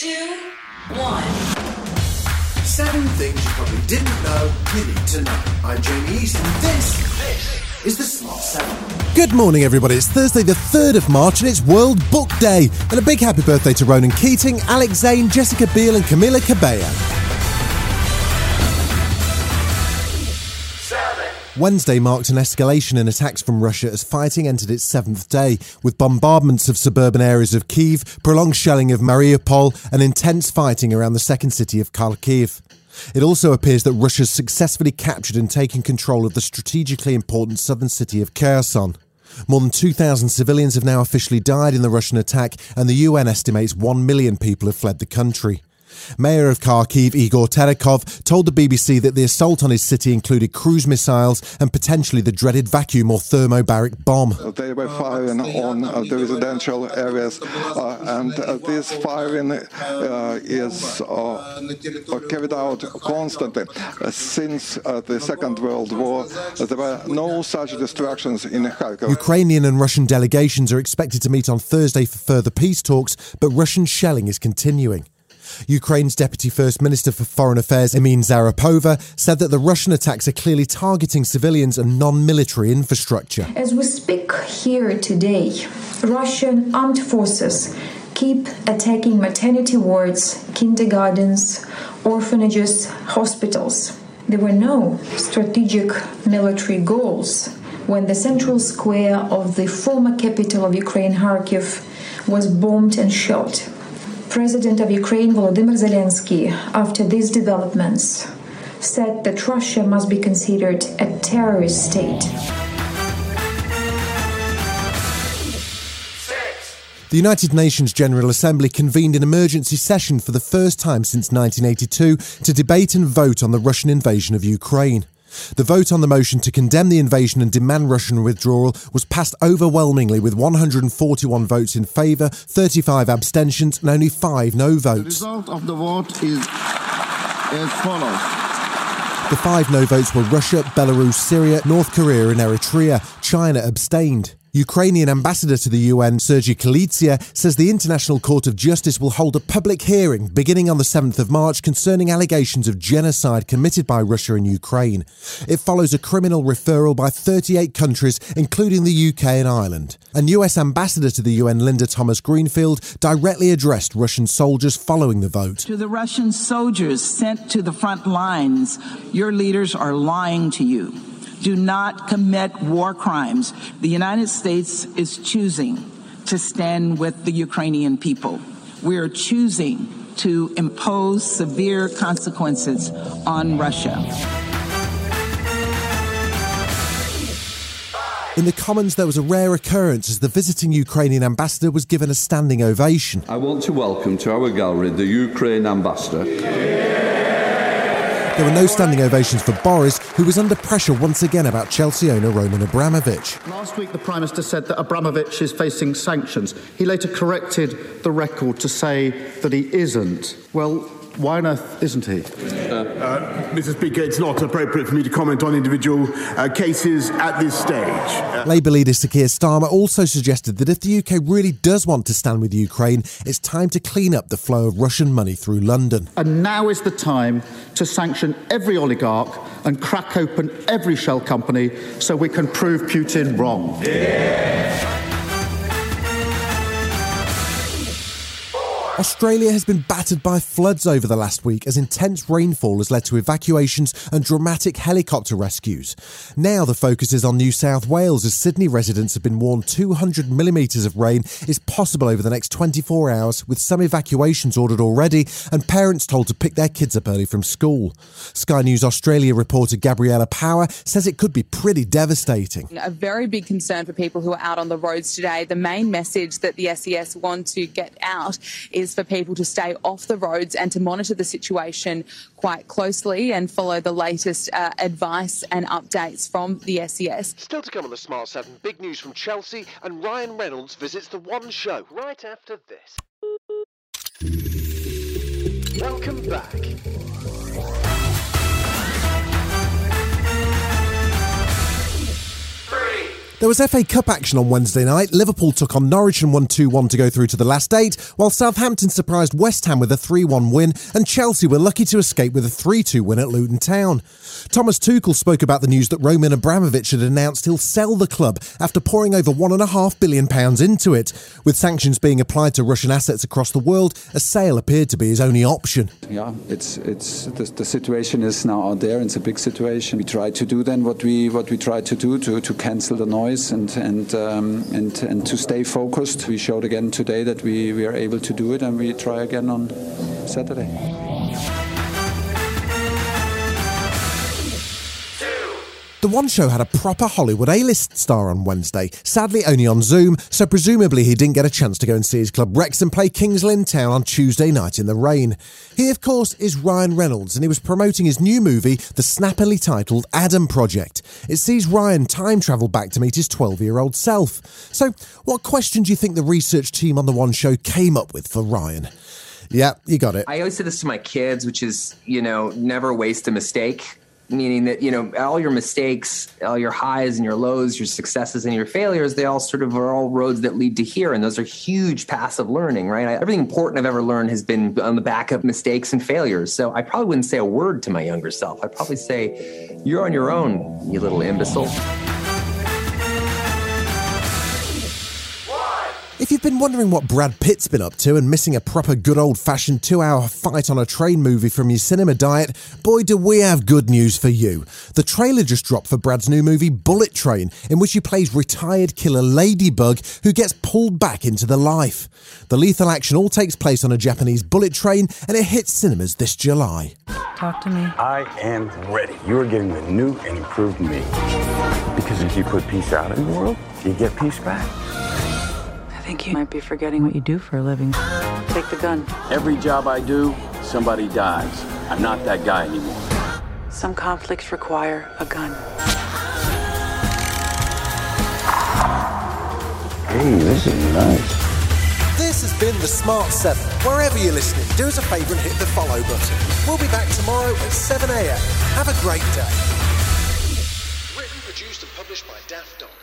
two, one. Seven things you probably didn't know you need to know. I'm Jamie East, and this, is the Smart 7. Good morning, everybody. It's Thursday, the 3rd of March, and it's World Book Day. And a big happy birthday to Ronan Keating, Alex Zane, Jessica Biel, and Camila Cabello. Wednesday marked an escalation in attacks from Russia as fighting entered its seventh day, with bombardments of suburban areas of Kiev, prolonged shelling of Mariupol, and intense fighting around the second city of Kharkiv. It also appears that Russia's successfully captured and taken control of the strategically important southern city of Kherson. More than 2,000 civilians have now officially died in the Russian attack, and the UN estimates 1 million people have fled the country. Mayor of Kharkiv, Igor Terekhov, told the BBC that the assault on his city included cruise missiles and potentially the dreaded vacuum or thermobaric bomb. They were firing on uh, the residential areas, uh, and uh, this firing uh, is uh, carried out constantly. Uh, since the Second World War, there were no such destructions in Kharkiv. Ukrainian and Russian delegations are expected to meet on Thursday for further peace talks, but Russian shelling is continuing. Ukraine's Deputy First Minister for Foreign Affairs, Emin Dzhaparova, said that the Russian attacks are clearly targeting civilians and non military infrastructure. As we speak here today, Russian armed forces keep attacking maternity wards, kindergartens, orphanages, hospitals. There were no strategic military goals when the central square of the former capital of Ukraine, Kharkiv, was bombed and shot. President of Ukraine Volodymyr Zelensky, after these developments, said that Russia must be considered a terrorist state. The United Nations General Assembly convened an emergency session for the first time since 1982 to debate and vote on the Russian invasion of Ukraine. The vote on the motion to condemn the invasion and demand Russian withdrawal was passed overwhelmingly with 141 votes in favour, 35 abstentions, and only 5 no votes. The result of the vote is as follows. The five no votes were Russia, Belarus, Syria, North Korea, and Eritrea. China abstained. Ukrainian ambassador to the UN, Sergei Kyslytsya, says the International Court of Justice will hold a public hearing beginning on the 7th of March concerning allegations of genocide committed by Russia in Ukraine. It follows a criminal referral by 38 countries, including the UK and Ireland. And US ambassador to the UN, Linda Thomas Greenfield, directly addressed Russian soldiers following the vote. To the Russian soldiers sent to the front lines, your leaders are lying to you do not commit war crimes. The United States is choosing to stand with the Ukrainian people. We are choosing to impose severe consequences on Russia. In the Commons, there was a rare occurrence as the visiting Ukrainian ambassador was given a standing ovation. I want to welcome to our gallery the Ukraine ambassador. There were no standing ovations for Boris, who was under pressure once again about Chelsea owner Roman Abramovich. Last week, the Prime Minister said that Abramovich is facing sanctions. He later corrected the record to say that he isn't. Well, why on earth isn't he? Uh, Mr. Speaker, it's not appropriate for me to comment on individual uh, cases at this stage. Uh, Labour leader Sir Keir Starmer also suggested that if the UK really does want to stand with Ukraine, it's time to clean up the flow of Russian money through London. And now is the time to sanction every oligarch and crack open every shell company so we can prove Putin wrong. Yeah. Australia has been battered by floods over the last week as intense rainfall has led to evacuations and dramatic helicopter rescues. Now the focus is on New South Wales as Sydney residents have been warned 200 millimetres of rain is possible over the next 24 hours, with some evacuations ordered already and parents told to pick their kids up early from school. Sky News Australia reporter Gabriella Power says it could be pretty devastating. A very big concern for people who are out on the roads today. The main message that the SES want to get out is is for people to stay off the roads and to monitor the situation quite closely and follow the latest uh, advice and updates from the SES. Still to come on the Smart 7, big news from Chelsea and Ryan Reynolds visits the One Show right after this. Welcome back. There was FA Cup action on Wednesday night. Liverpool took on Norwich and won 2 1 to go through to the last eight, while Southampton surprised West Ham with a 3 1 win, and Chelsea were lucky to escape with a 3 2 win at Luton Town. Thomas Tuchel spoke about the news that Roman Abramovich had announced he'll sell the club after pouring over £1.5 billion into it. With sanctions being applied to Russian assets across the world, a sale appeared to be his only option. Yeah, it's it's the, the situation is now out there. It's a big situation. We try to do then what we what we try to do to, to cancel the noise noise and and um, and and to stay focused. We showed again today that we, we are able to do it, and we try again on Saturday. The One Show had a proper Hollywood A-list star on Wednesday, sadly only on Zoom, so presumably he didn't get a chance to go and see his club Wrexham play Kings Lynn Town on Tuesday night in the rain. He, of course, is Ryan Reynolds, and he was promoting his new movie, the snappily titled Adam Project. It sees Ryan time travel back to meet his 12-year-old self. So, what question do you think the research team on The One Show came up with for Ryan? Yeah, you got it. I always say this to my kids, which is, you know, never waste a mistake meaning that you know all your mistakes all your highs and your lows your successes and your failures they all sort of are all roads that lead to here and those are huge passive learning right? Everything important i've ever learned has been on the back of mistakes and failures so i probably wouldn't say a word to my younger self. I'd probably say you're on your own you little imbecile you've been wondering what Brad Pitt's been up to and missing a proper good old fashioned two hour fight on a train movie from your cinema diet, boy, do we have good news for you. The trailer just dropped for Brad's new movie Bullet Train, in which he plays retired killer Ladybug who gets pulled back into the life. The lethal action all takes place on a Japanese bullet train and it hits cinemas this July. Talk to me. I am ready. You are getting the new and improved me. Because if you put peace out in the world, you get peace back think you might be forgetting what you do for a living. Take the gun. Every job I do, somebody dies. I'm not that guy anymore. Some conflicts require a gun. Hey, this is nice. This has been The Smart 7. Wherever you're listening, do us a favour and hit the follow button. We'll be back tomorrow at 7am. Have a great day. Written, produced, and published by Daft Doris.